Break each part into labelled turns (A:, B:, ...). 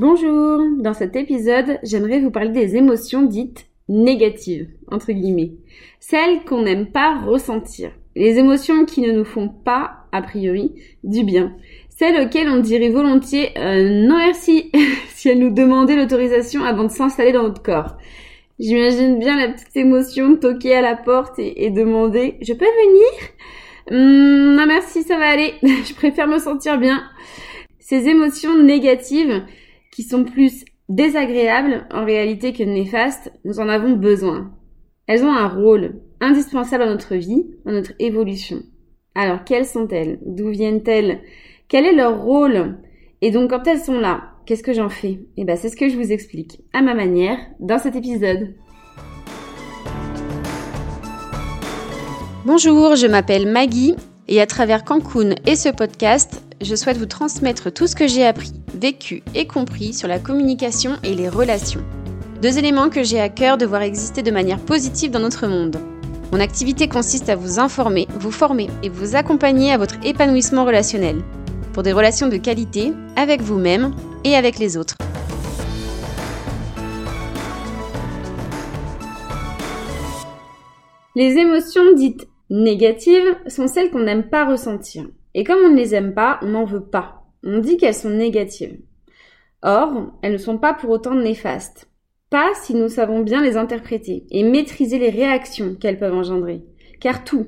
A: Bonjour, dans cet épisode, j'aimerais vous parler des émotions dites négatives, entre guillemets. Celles qu'on n'aime pas ressentir. Les émotions qui ne nous font pas, a priori, du bien. Celles auxquelles on dirait volontiers euh, non merci si elles nous demandaient l'autorisation avant de s'installer dans notre corps. J'imagine bien la petite émotion toquer à la porte et, demander Je peux venir? Hum, Non merci, ça va aller. Je préfère me sentir bien. Ces émotions négatives, qui sont plus désagréables en réalité que néfastes, nous en avons besoin. Elles ont un rôle indispensable dans notre vie, dans notre évolution. Alors, quelles sont-elles? D'où viennent-elles? Quel est leur rôle? Et donc, quand elles sont là, qu'est-ce que j'en fais? Eh ben, c'est ce que je vous explique, à ma manière, dans cet épisode.
B: Bonjour, je m'appelle Maggie et à travers Cancun et ce podcast, je souhaite vous transmettre tout ce que j'ai appris, vécu et compris sur la communication et les relations. Deux éléments que j'ai à cœur de voir exister de manière positive dans notre monde. Mon activité consiste à vous informer, vous former et vous accompagner à votre épanouissement relationnel, pour des relations de qualité avec vous-même et avec les autres.
A: Les émotions dites négatives sont celles qu'on n'aime pas ressentir. Et comme on ne les aime pas, on n'en veut pas. On dit qu'elles sont négatives. Or, elles ne sont pas pour autant néfastes. Pas si nous savons bien les interpréter et maîtriser les réactions qu'elles peuvent engendrer. Car tout,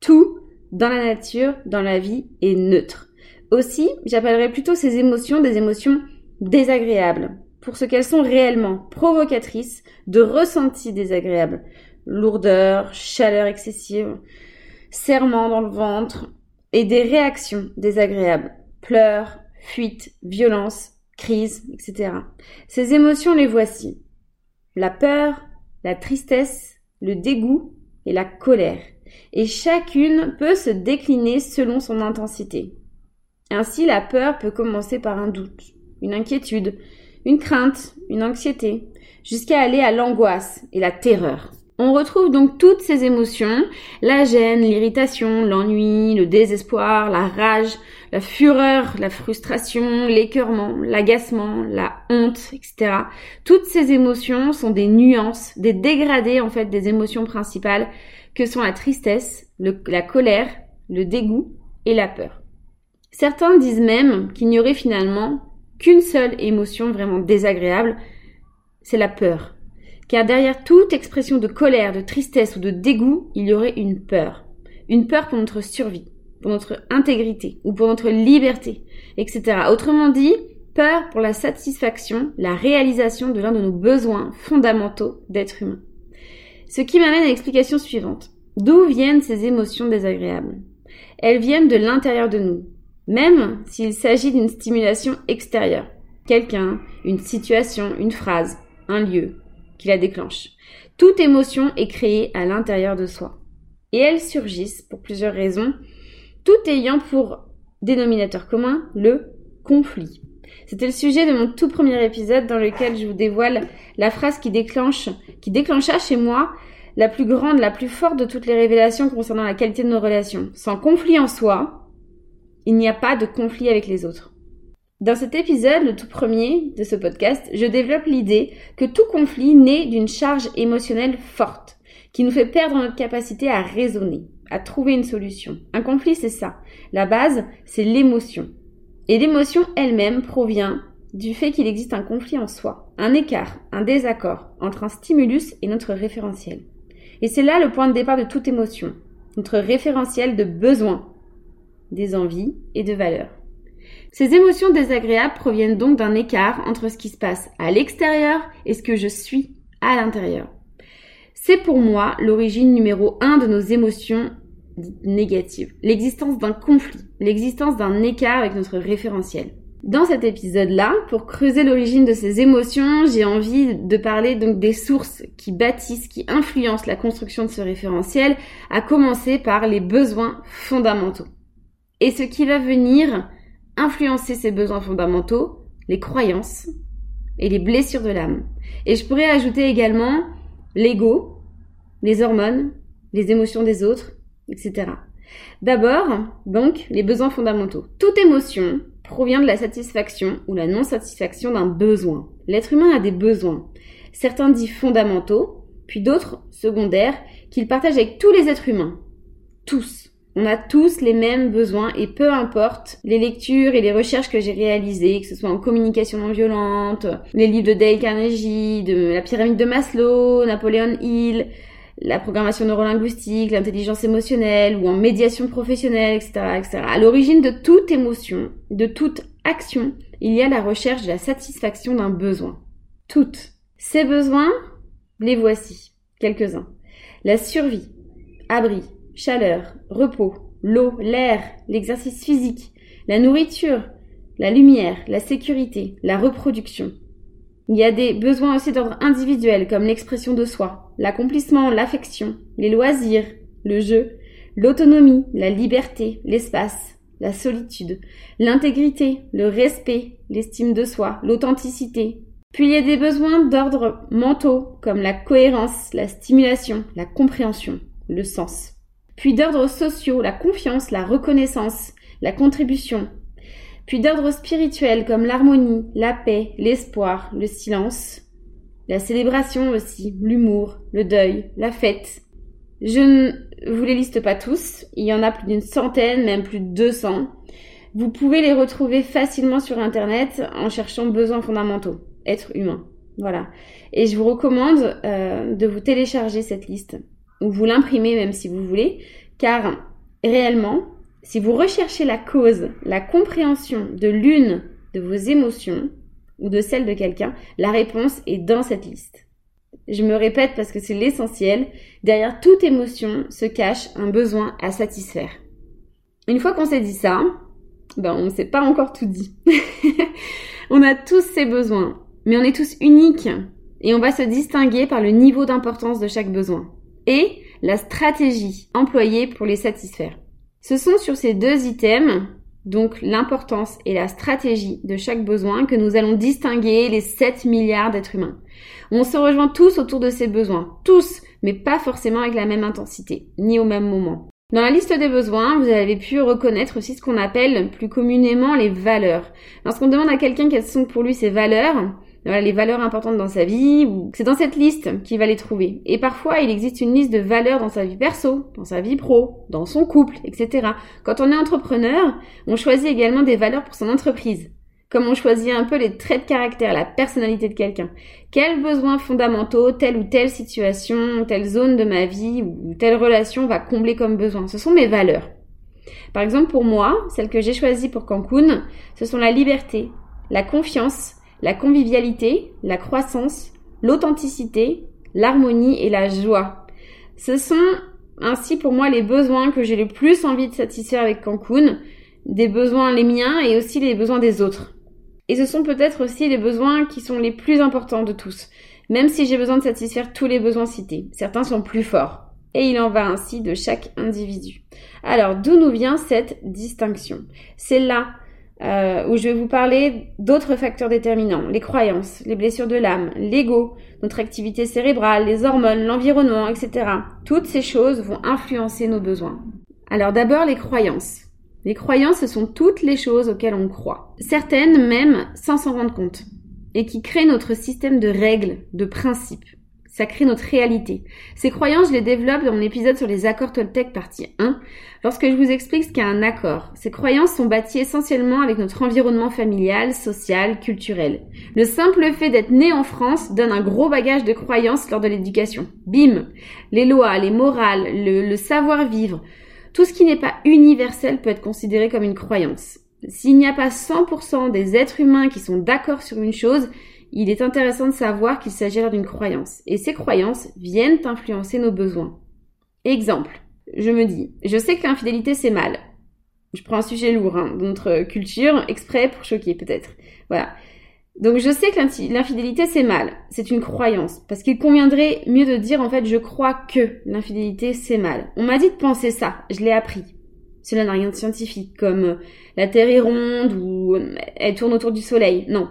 A: tout dans la nature, dans la vie, est neutre. Aussi, j'appellerais plutôt ces émotions des émotions désagréables, pour ce qu'elles sont réellement, provocatrices de ressentis désagréables. Lourdeur, chaleur excessive, serrement dans le ventre, et des réactions désagréables, pleurs, fuite, violence, crise, etc. Ces émotions, les voici. La peur, la tristesse, le dégoût et la colère. Et chacune peut se décliner selon son intensité. Ainsi, la peur peut commencer par un doute, une inquiétude, une crainte, une anxiété, jusqu'à aller à l'angoisse et la terreur. On retrouve donc toutes ces émotions, la gêne, l'irritation, l'ennui, le désespoir, la rage, la fureur, la frustration, l'écœurement, l'agacement, la honte, etc. Toutes ces émotions sont des nuances, des dégradés en fait des émotions principales que sont la tristesse, la colère, le dégoût et la peur. Certains disent même qu'il n'y aurait finalement qu'une seule émotion vraiment désagréable, c'est la peur car derrière toute expression de colère, de tristesse ou de dégoût, il y aurait une peur. Une peur pour notre survie, pour notre intégrité ou pour notre liberté, etc. Autrement dit, peur pour la satisfaction, la réalisation de l'un de nos besoins fondamentaux d'être humain. Ce qui m'amène à l'explication suivante. D'où viennent ces émotions désagréables? Elles viennent de l'intérieur de nous, même s'il s'agit d'une stimulation extérieure. Quelqu'un, une situation, une phrase, un lieu, qui la déclenche. Toute émotion est créée à l'intérieur de soi. Et elles surgissent pour plusieurs raisons, tout ayant pour dénominateur commun le conflit. C'était le sujet de mon tout premier épisode dans lequel je vous dévoile la phrase qui déclenche, qui déclencha chez moi la plus grande, la plus forte de toutes les révélations concernant la qualité de nos relations. Sans conflit en soi, il n'y a pas de conflit avec les autres. Dans cet épisode, le tout premier de ce podcast, je développe l'idée que tout conflit naît d'une charge émotionnelle forte, qui nous fait perdre notre capacité à raisonner, à trouver une solution. Un conflit, c'est ça. La base, c'est l'émotion. Et l'émotion elle-même provient du fait qu'il existe un conflit en soi, un écart, un désaccord entre un stimulus et notre référentiel. Et c'est là le point de départ de toute émotion, notre référentiel de besoin, des envies et de valeurs. Ces émotions désagréables proviennent donc d'un écart entre ce qui se passe à l'extérieur et ce que je suis à l'intérieur. C'est pour moi l'origine numéro un de nos émotions négatives, l'existence d'un conflit, l'existence d'un écart avec notre référentiel. Dans cet épisode-là, pour creuser l'origine de ces émotions, j'ai envie de parler donc des sources qui bâtissent, qui influencent la construction de ce référentiel, à commencer par les besoins fondamentaux. Et ce qui va venir influencer ses besoins fondamentaux, les croyances et les blessures de l'âme. Et je pourrais ajouter également l'ego, les hormones, les émotions des autres, etc. D'abord, donc, les besoins fondamentaux. Toute émotion provient de la satisfaction ou la non-satisfaction d'un besoin. L'être humain a des besoins. Certains dits fondamentaux, puis d'autres secondaires, qu'il partage avec tous les êtres humains. Tous. On a tous les mêmes besoins et peu importe les lectures et les recherches que j'ai réalisées, que ce soit en communication non violente, les livres de Dale Carnegie, de la pyramide de Maslow, Napoléon Hill, la programmation neurolinguistique, l'intelligence émotionnelle ou en médiation professionnelle, etc., etc. À l'origine de toute émotion, de toute action, il y a la recherche de la satisfaction d'un besoin. Toutes. Ces besoins, les voici, quelques-uns. La survie, abri, chaleur, repos, l'eau, l'air, l'exercice physique, la nourriture, la lumière, la sécurité, la reproduction. Il y a des besoins aussi d'ordre individuel comme l'expression de soi, l'accomplissement, l'affection, les loisirs, le jeu, l'autonomie, la liberté, l'espace, la solitude, l'intégrité, le respect, l'estime de soi, l'authenticité. Puis il y a des besoins d'ordre mentaux comme la cohérence, la stimulation, la compréhension, le sens puis d'ordre sociaux, la confiance, la reconnaissance, la contribution, puis d'ordre spirituel comme l'harmonie, la paix, l'espoir, le silence, la célébration aussi, l'humour, le deuil, la fête. Je ne vous les liste pas tous, il y en a plus d'une centaine, même plus de 200. Vous pouvez les retrouver facilement sur Internet en cherchant besoins fondamentaux, être humain. Voilà. Et je vous recommande euh, de vous télécharger cette liste ou vous l'imprimez même si vous voulez, car réellement, si vous recherchez la cause, la compréhension de l'une de vos émotions ou de celle de quelqu'un, la réponse est dans cette liste. Je me répète parce que c'est l'essentiel, derrière toute émotion se cache un besoin à satisfaire. Une fois qu'on s'est dit ça, ben on ne s'est pas encore tout dit. on a tous ces besoins, mais on est tous uniques et on va se distinguer par le niveau d'importance de chaque besoin et la stratégie employée pour les satisfaire. Ce sont sur ces deux items, donc l'importance et la stratégie de chaque besoin, que nous allons distinguer les 7 milliards d'êtres humains. On se rejoint tous autour de ces besoins, tous, mais pas forcément avec la même intensité, ni au même moment. Dans la liste des besoins, vous avez pu reconnaître aussi ce qu'on appelle plus communément les valeurs. Lorsqu'on demande à quelqu'un quelles sont pour lui ses valeurs, les valeurs importantes dans sa vie, ou c'est dans cette liste qu'il va les trouver. Et parfois, il existe une liste de valeurs dans sa vie perso, dans sa vie pro, dans son couple, etc. Quand on est entrepreneur, on choisit également des valeurs pour son entreprise. Comme on choisit un peu les traits de caractère, la personnalité de quelqu'un. Quels besoins fondamentaux, telle ou telle situation, telle zone de ma vie ou telle relation va combler comme besoin? Ce sont mes valeurs. Par exemple, pour moi, celles que j'ai choisies pour Cancun, ce sont la liberté, la confiance, la convivialité, la croissance, l'authenticité, l'harmonie et la joie. Ce sont ainsi pour moi les besoins que j'ai le plus envie de satisfaire avec Cancun, des besoins les miens et aussi les besoins des autres. Et ce sont peut-être aussi les besoins qui sont les plus importants de tous, même si j'ai besoin de satisfaire tous les besoins cités. Certains sont plus forts. Et il en va ainsi de chaque individu. Alors, d'où nous vient cette distinction? C'est là euh, où je vais vous parler d'autres facteurs déterminants, les croyances, les blessures de l'âme, l'ego, notre activité cérébrale, les hormones, l'environnement, etc. Toutes ces choses vont influencer nos besoins. Alors d'abord les croyances. Les croyances, ce sont toutes les choses auxquelles on croit. Certaines même sans s'en rendre compte. Et qui créent notre système de règles, de principes. Ça crée notre réalité. Ces croyances, je les développe dans mon épisode sur les accords Toltec partie 1, lorsque je vous explique ce qu'est un accord. Ces croyances sont bâties essentiellement avec notre environnement familial, social, culturel. Le simple fait d'être né en France donne un gros bagage de croyances lors de l'éducation. Bim Les lois, les morales, le, le savoir-vivre, tout ce qui n'est pas universel peut être considéré comme une croyance. S'il n'y a pas 100% des êtres humains qui sont d'accord sur une chose, il est intéressant de savoir qu'il s'agit d'une croyance. Et ces croyances viennent influencer nos besoins. Exemple, je me dis, je sais que l'infidélité c'est mal. Je prends un sujet lourd hein, de notre culture, exprès pour choquer peut-être. Voilà. Donc je sais que l'infidélité c'est mal, c'est une croyance, parce qu'il conviendrait mieux de dire en fait je crois que l'infidélité c'est mal. On m'a dit de penser ça, je l'ai appris. Cela n'a rien de scientifique, comme la Terre est ronde ou elle tourne autour du Soleil. Non.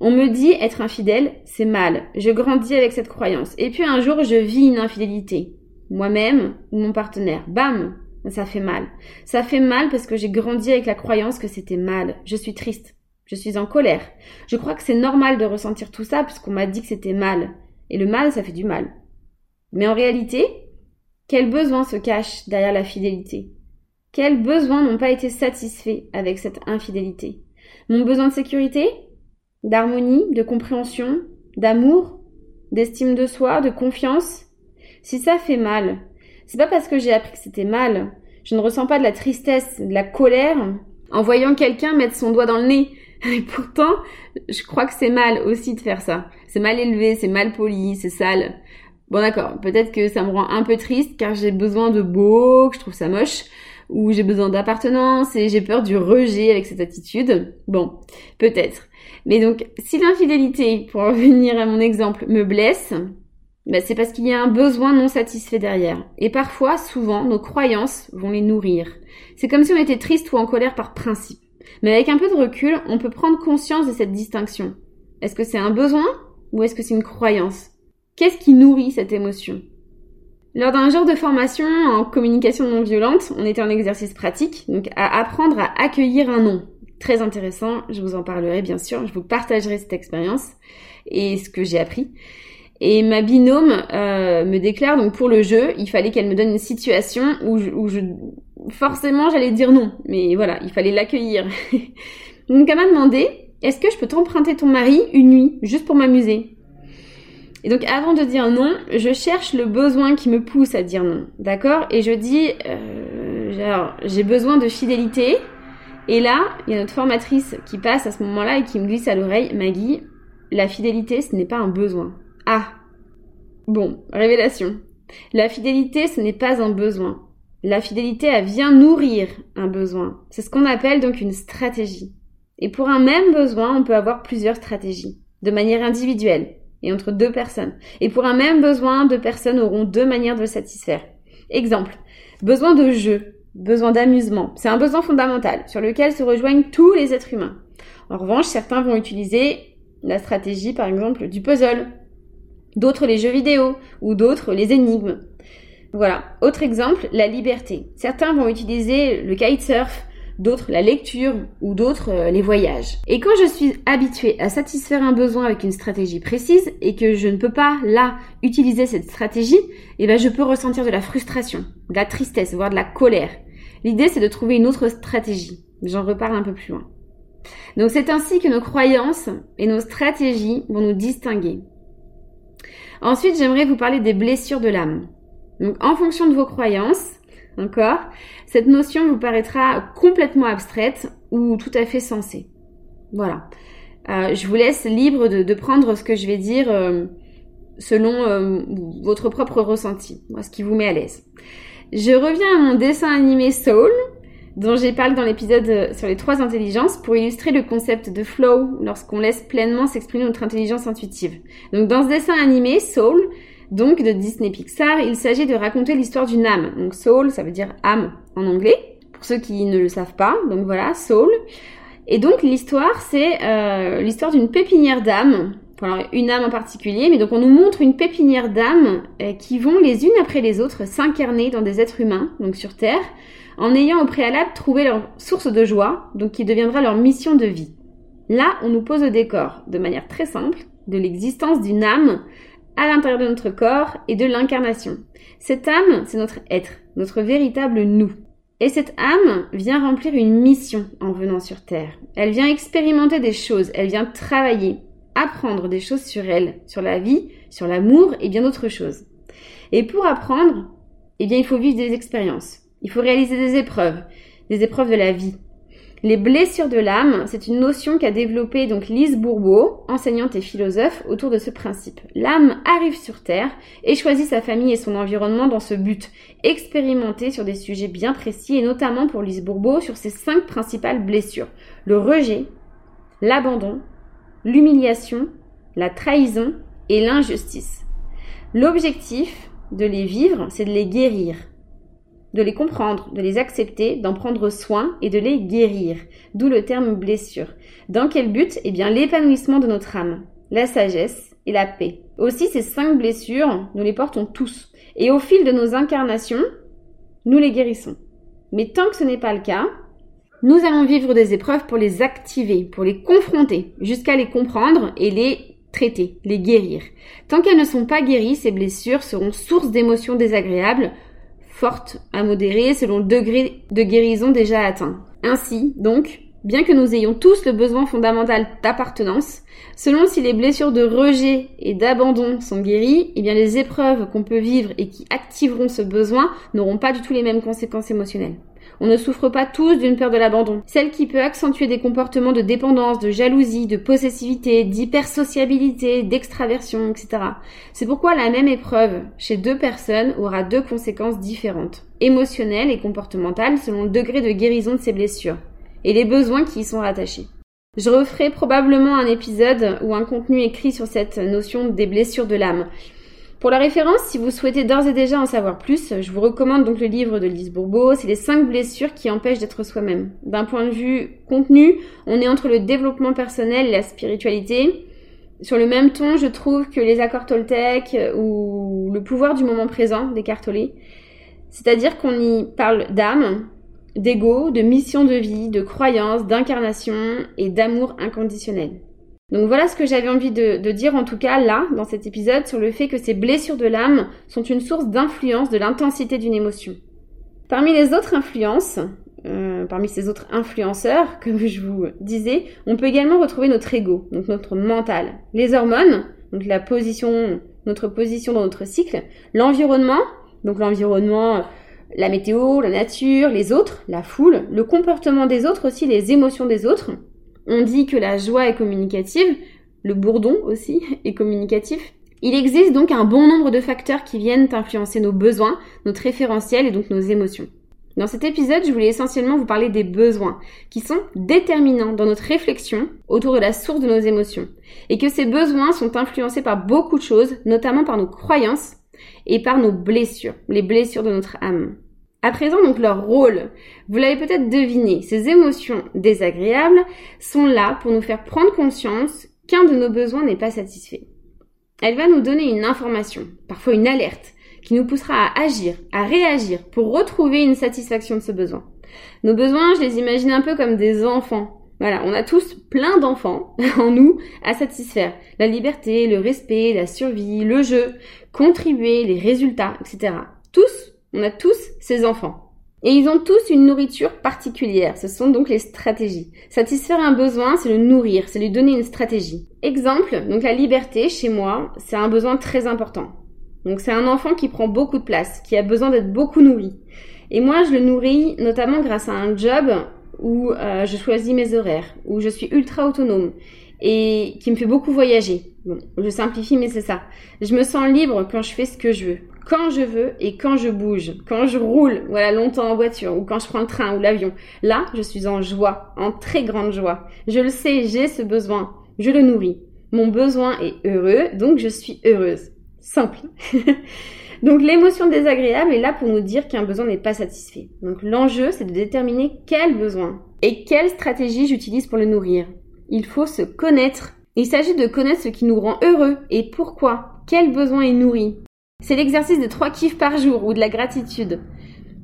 A: On me dit être infidèle, c'est mal. Je grandis avec cette croyance. Et puis un jour, je vis une infidélité. Moi-même ou mon partenaire. Bam Ça fait mal. Ça fait mal parce que j'ai grandi avec la croyance que c'était mal. Je suis triste. Je suis en colère. Je crois que c'est normal de ressentir tout ça puisqu'on m'a dit que c'était mal. Et le mal, ça fait du mal. Mais en réalité, quels besoins se cachent derrière la fidélité? Quels besoins n'ont pas été satisfaits avec cette infidélité? Mon besoin de sécurité? D'harmonie De compréhension D'amour D'estime de soi De confiance Si ça fait mal, c'est pas parce que j'ai appris que c'était mal. Je ne ressens pas de la tristesse, de la colère en voyant quelqu'un mettre son doigt dans le nez. Et pourtant, je crois que c'est mal aussi de faire ça. C'est mal élevé, c'est mal poli, c'est sale. Bon d'accord, peut-être que ça me rend un peu triste car j'ai besoin de beau, que je trouve ça moche, ou j'ai besoin d'appartenance et j'ai peur du rejet avec cette attitude. Bon, peut-être. Mais donc, si l'infidélité, pour revenir à mon exemple, me blesse, bah, c'est parce qu'il y a un besoin non satisfait derrière. Et parfois, souvent, nos croyances vont les nourrir. C'est comme si on était triste ou en colère par principe. Mais avec un peu de recul, on peut prendre conscience de cette distinction. Est-ce que c'est un besoin ou est-ce que c'est une croyance? Qu'est-ce qui nourrit cette émotion? Lors d'un genre de formation en communication non violente, on était en exercice pratique, donc à apprendre à accueillir un non. Très intéressant, je vous en parlerai bien sûr, je vous partagerai cette expérience et ce que j'ai appris. Et ma binôme euh, me déclare donc pour le jeu, il fallait qu'elle me donne une situation où où je forcément j'allais dire non, mais voilà, il fallait l'accueillir. donc elle m'a demandé, est-ce que je peux t'emprunter ton mari une nuit, juste pour m'amuser? Et donc avant de dire non, je cherche le besoin qui me pousse à dire non, d'accord? Et je dis, euh, j'ai besoin de fidélité. Et là, il y a notre formatrice qui passe à ce moment-là et qui me glisse à l'oreille, Maggie, la fidélité, ce n'est pas un besoin. Ah Bon, révélation. La fidélité, ce n'est pas un besoin. La fidélité, elle vient nourrir un besoin. C'est ce qu'on appelle donc une stratégie. Et pour un même besoin, on peut avoir plusieurs stratégies, de manière individuelle et entre deux personnes. Et pour un même besoin, deux personnes auront deux manières de le satisfaire. Exemple, besoin de jeu, besoin d'amusement. C'est un besoin fondamental sur lequel se rejoignent tous les êtres humains. En revanche, certains vont utiliser la stratégie, par exemple, du puzzle, d'autres les jeux vidéo ou d'autres les énigmes. Voilà. Autre exemple, la liberté. Certains vont utiliser le kitesurf, d'autres la lecture ou d'autres euh, les voyages. Et quand je suis habituée à satisfaire un besoin avec une stratégie précise et que je ne peux pas là utiliser cette stratégie, eh ben je peux ressentir de la frustration, de la tristesse, voire de la colère. L'idée c'est de trouver une autre stratégie. J'en reparle un peu plus loin. Donc c'est ainsi que nos croyances et nos stratégies vont nous distinguer. Ensuite, j'aimerais vous parler des blessures de l'âme. Donc, en fonction de vos croyances, encore, cette notion vous paraîtra complètement abstraite ou tout à fait sensée. Voilà. Euh, je vous laisse libre de, prendre ce que je vais dire euh, selon euh, votre propre ressenti, ce qui vous met à l'aise. Je reviens à mon dessin animé Soul, dont j'ai parlé dans l'épisode sur les trois intelligences pour illustrer le concept de flow lorsqu'on laisse pleinement s'exprimer notre intelligence intuitive. Donc dans ce dessin animé, Soul, donc de Disney Pixar, il s'agit de raconter l'histoire d'une âme. Donc Soul, ça veut dire âme en anglais, pour ceux qui ne le savent pas. Donc voilà, Soul. Et donc l'histoire, c'est euh, l'histoire d'une pépinière d'âmes. Enfin, une âme en particulier, mais donc on nous montre une pépinière d'âmes euh, qui vont les unes après les autres s'incarner dans des êtres humains, donc sur Terre, en ayant au préalable trouvé leur source de joie, donc qui deviendra leur mission de vie. Là, on nous pose au décor, de manière très simple, de l'existence d'une âme à l'intérieur de notre corps et de l'incarnation. Cette âme, c'est notre être, notre véritable nous. Et cette âme vient remplir une mission en venant sur Terre. Elle vient expérimenter des choses, elle vient travailler, apprendre des choses sur elle, sur la vie, sur l'amour et bien d'autres choses. Et pour apprendre, eh bien, il faut vivre des expériences. Il faut réaliser des épreuves, des épreuves de la vie. Les blessures de l'âme, c'est une notion qu'a développée donc Lise Bourbeau, enseignante et philosophe, autour de ce principe. L'âme arrive sur Terre et choisit sa famille et son environnement dans ce but, expérimenter sur des sujets bien précis et notamment pour Lise Bourbeau sur ses cinq principales blessures. Le rejet, l'abandon, l'humiliation, la trahison et l'injustice. L'objectif de les vivre, c'est de les guérir, de les comprendre, de les accepter, d'en prendre soin et de les guérir. D'où le terme blessure. Dans quel but? Eh bien l'épanouissement de notre âme, la sagesse et la paix. Aussi ces cinq blessures, nous les portons tous. Et au fil de nos incarnations, nous les guérissons. Mais tant que ce n'est pas le cas, nous allons vivre des épreuves pour les activer, pour les confronter, jusqu'à les comprendre et les traiter, les guérir. Tant qu'elles ne sont pas guéries, ces blessures seront source d'émotions désagréables, fortes à modérer selon le degré de guérison déjà atteint. Ainsi, donc, bien que nous ayons tous le besoin fondamental d'appartenance, selon si les blessures de rejet et d'abandon sont guéries, eh bien les épreuves qu'on peut vivre et qui activeront ce besoin n'auront pas du tout les mêmes conséquences émotionnelles. On ne souffre pas tous d'une peur de l'abandon. Celle qui peut accentuer des comportements de dépendance, de jalousie, de possessivité, d'hypersociabilité, d'extraversion, etc. C'est pourquoi la même épreuve chez deux personnes aura deux conséquences différentes, émotionnelles et comportementales selon le degré de guérison de ces blessures et les besoins qui y sont rattachés. Je referai probablement un épisode ou un contenu écrit sur cette notion des blessures de l'âme. Pour la référence, si vous souhaitez d'ores et déjà en savoir plus, je vous recommande donc le livre de Lise Bourbeau, c'est les 5 blessures qui empêchent d'être soi-même. D'un point de vue contenu, on est entre le développement personnel et la spiritualité. Sur le même ton, je trouve que les accords Toltec ou le pouvoir du moment présent des. C'est-à-dire qu'on y parle d'âme, d'ego, de mission de vie, de croyance, d'incarnation et d'amour inconditionnel. Donc voilà ce que j'avais envie de, dire en tout cas là, dans cet épisode, sur le fait que ces blessures de l'âme sont une source d'influence de l'intensité d'une émotion. Parmi les autres influences, euh, parmi ces autres influenceurs, comme je vous disais, on peut également retrouver notre ego, donc notre mental, les hormones, donc la position, notre position dans notre cycle, l'environnement, donc l'environnement la météo, la nature, les autres, la foule, le comportement des autres aussi, les émotions des autres. On dit que la joie est communicative, le bourdon aussi est communicatif. Il existe donc un bon nombre de facteurs qui viennent influencer nos besoins, notre référentiel et donc nos émotions. Dans cet épisode, je voulais essentiellement vous parler des besoins, qui sont déterminants dans notre réflexion autour de la source de nos émotions, et que ces besoins sont influencés par beaucoup de choses, notamment par nos croyances et par nos blessures, les blessures de notre âme. À présent, donc leur rôle. Vous l'avez peut-être deviné, ces émotions désagréables sont là pour nous faire prendre conscience qu'un de nos besoins n'est pas satisfait. Elle va nous donner une information, parfois une alerte, qui nous poussera à agir, à réagir pour retrouver une satisfaction de ce besoin. Nos besoins, je les imagine un peu comme des enfants. Voilà, on a tous plein d'enfants en nous à satisfaire. La liberté, le respect, la survie, le jeu, contribuer, les résultats, etc. Tous on a tous ces enfants. Et ils ont tous une nourriture particulière. Ce sont donc les stratégies. Satisfaire un besoin, c'est le nourrir, c'est lui donner une stratégie. Exemple, donc la liberté, chez moi, c'est un besoin très important. Donc c'est un enfant qui prend beaucoup de place, qui a besoin d'être beaucoup nourri. Et moi, je le nourris notamment grâce à un job où euh, je choisis mes horaires, où je suis ultra autonome et qui me fait beaucoup voyager. Bon, je simplifie, mais c'est ça. Je me sens libre quand je fais ce que je veux quand je veux et quand je bouge, quand je roule, voilà, longtemps en voiture ou quand je prends le train ou l'avion. Là, je suis en joie, en très grande joie. Je le sais, j'ai ce besoin. Je le nourris. Mon besoin est heureux, donc je suis heureuse. Simple. donc l'émotion désagréable est là pour nous dire qu'un besoin n'est pas satisfait. Donc l'enjeu, c'est de déterminer quel besoin et quelle stratégie j'utilise pour le nourrir. Il faut se connaître. Il s'agit de connaître ce qui nous rend heureux et pourquoi. Quel besoin est nourri c'est l'exercice de trois kiffs par jour ou de la gratitude.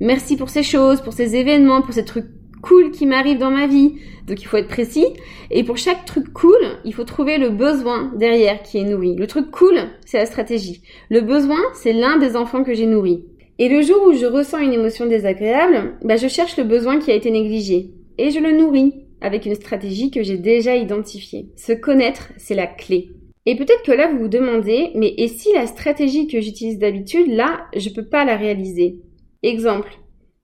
A: Merci pour ces choses, pour ces événements, pour ces trucs cool qui m'arrivent dans ma vie. Donc il faut être précis. Et pour chaque truc cool, il faut trouver le besoin derrière qui est nourri. Le truc cool, c'est la stratégie. Le besoin, c'est l'un des enfants que j'ai nourri. Et le jour où je ressens une émotion désagréable, bah je cherche le besoin qui a été négligé. Et je le nourris avec une stratégie que j'ai déjà identifiée. Se connaître, c'est la clé. Et peut-être que là, vous vous demandez, mais et si la stratégie que j'utilise d'habitude, là, je peux pas la réaliser? Exemple,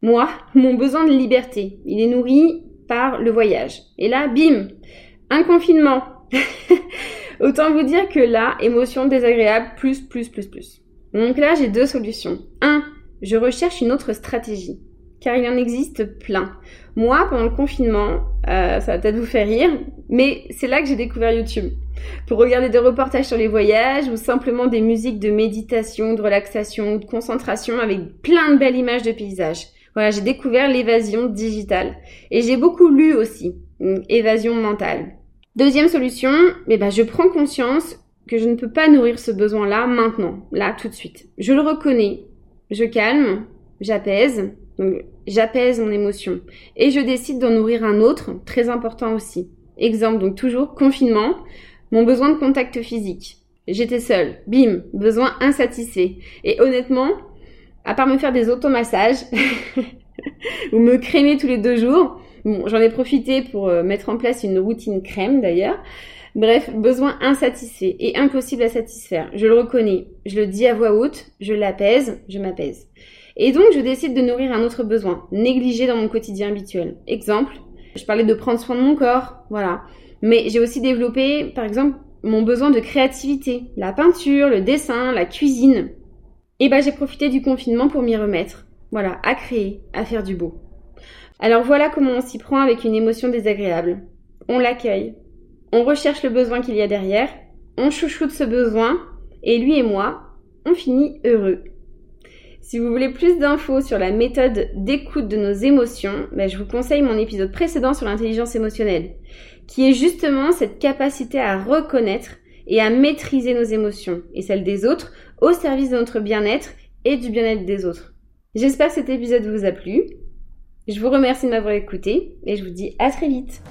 A: moi, mon besoin de liberté, il est nourri par le voyage. Et là, bim, un confinement. Autant vous dire que là, émotion désagréable, plus, plus, plus, plus. Donc là, j'ai deux solutions. Un, je recherche une autre stratégie car il en existe plein. Moi, pendant le confinement, euh, ça va peut-être vous faire rire, mais c'est là que j'ai découvert YouTube. Pour regarder des reportages sur les voyages ou simplement des musiques de méditation, de relaxation, de concentration avec plein de belles images de paysages. Voilà, j'ai découvert l'évasion digitale. Et j'ai beaucoup lu aussi, évasion mentale. Deuxième solution, eh ben, je prends conscience que je ne peux pas nourrir ce besoin-là maintenant, là, tout de suite. Je le reconnais, je calme, j'apaise, Donc j'apaise mon émotion et je décide d'en nourrir un autre, très important aussi. Exemple, donc toujours confinement, mon besoin de contact physique. J'étais seule, bim, besoin insatisfait. Et honnêtement, à part me faire des automassages ou me crémer tous les deux jours, j'en ai profité pour euh, mettre en place une routine crème d'ailleurs. Bref, besoin insatisfait et impossible à satisfaire. Je le reconnais, je le dis à voix haute, je l'apaise, je m'apaise. Et donc, je décide de nourrir un autre besoin, négligé dans mon quotidien habituel. Exemple, je parlais de prendre soin de mon corps, voilà. Mais j'ai aussi développé, par exemple, mon besoin de créativité, la peinture, le dessin, la cuisine. Et ben j'ai profité du confinement pour m'y remettre. Voilà, à créer, à faire du beau. Alors voilà comment on s'y prend avec une émotion désagréable. On l'accueille, on recherche le besoin qu'il y a derrière, on chouchoute ce besoin, et lui et moi, on finit heureux. Si vous voulez plus d'infos sur la méthode d'écoute de nos émotions, ben, je vous conseille mon épisode précédent sur l'intelligence émotionnelle qui est justement cette capacité à reconnaître et à maîtriser nos émotions et celles des autres au service de notre bien-être et du bien-être des autres. J'espère que cet épisode vous a plu. Je vous remercie de m'avoir écouté et je vous dis à très vite.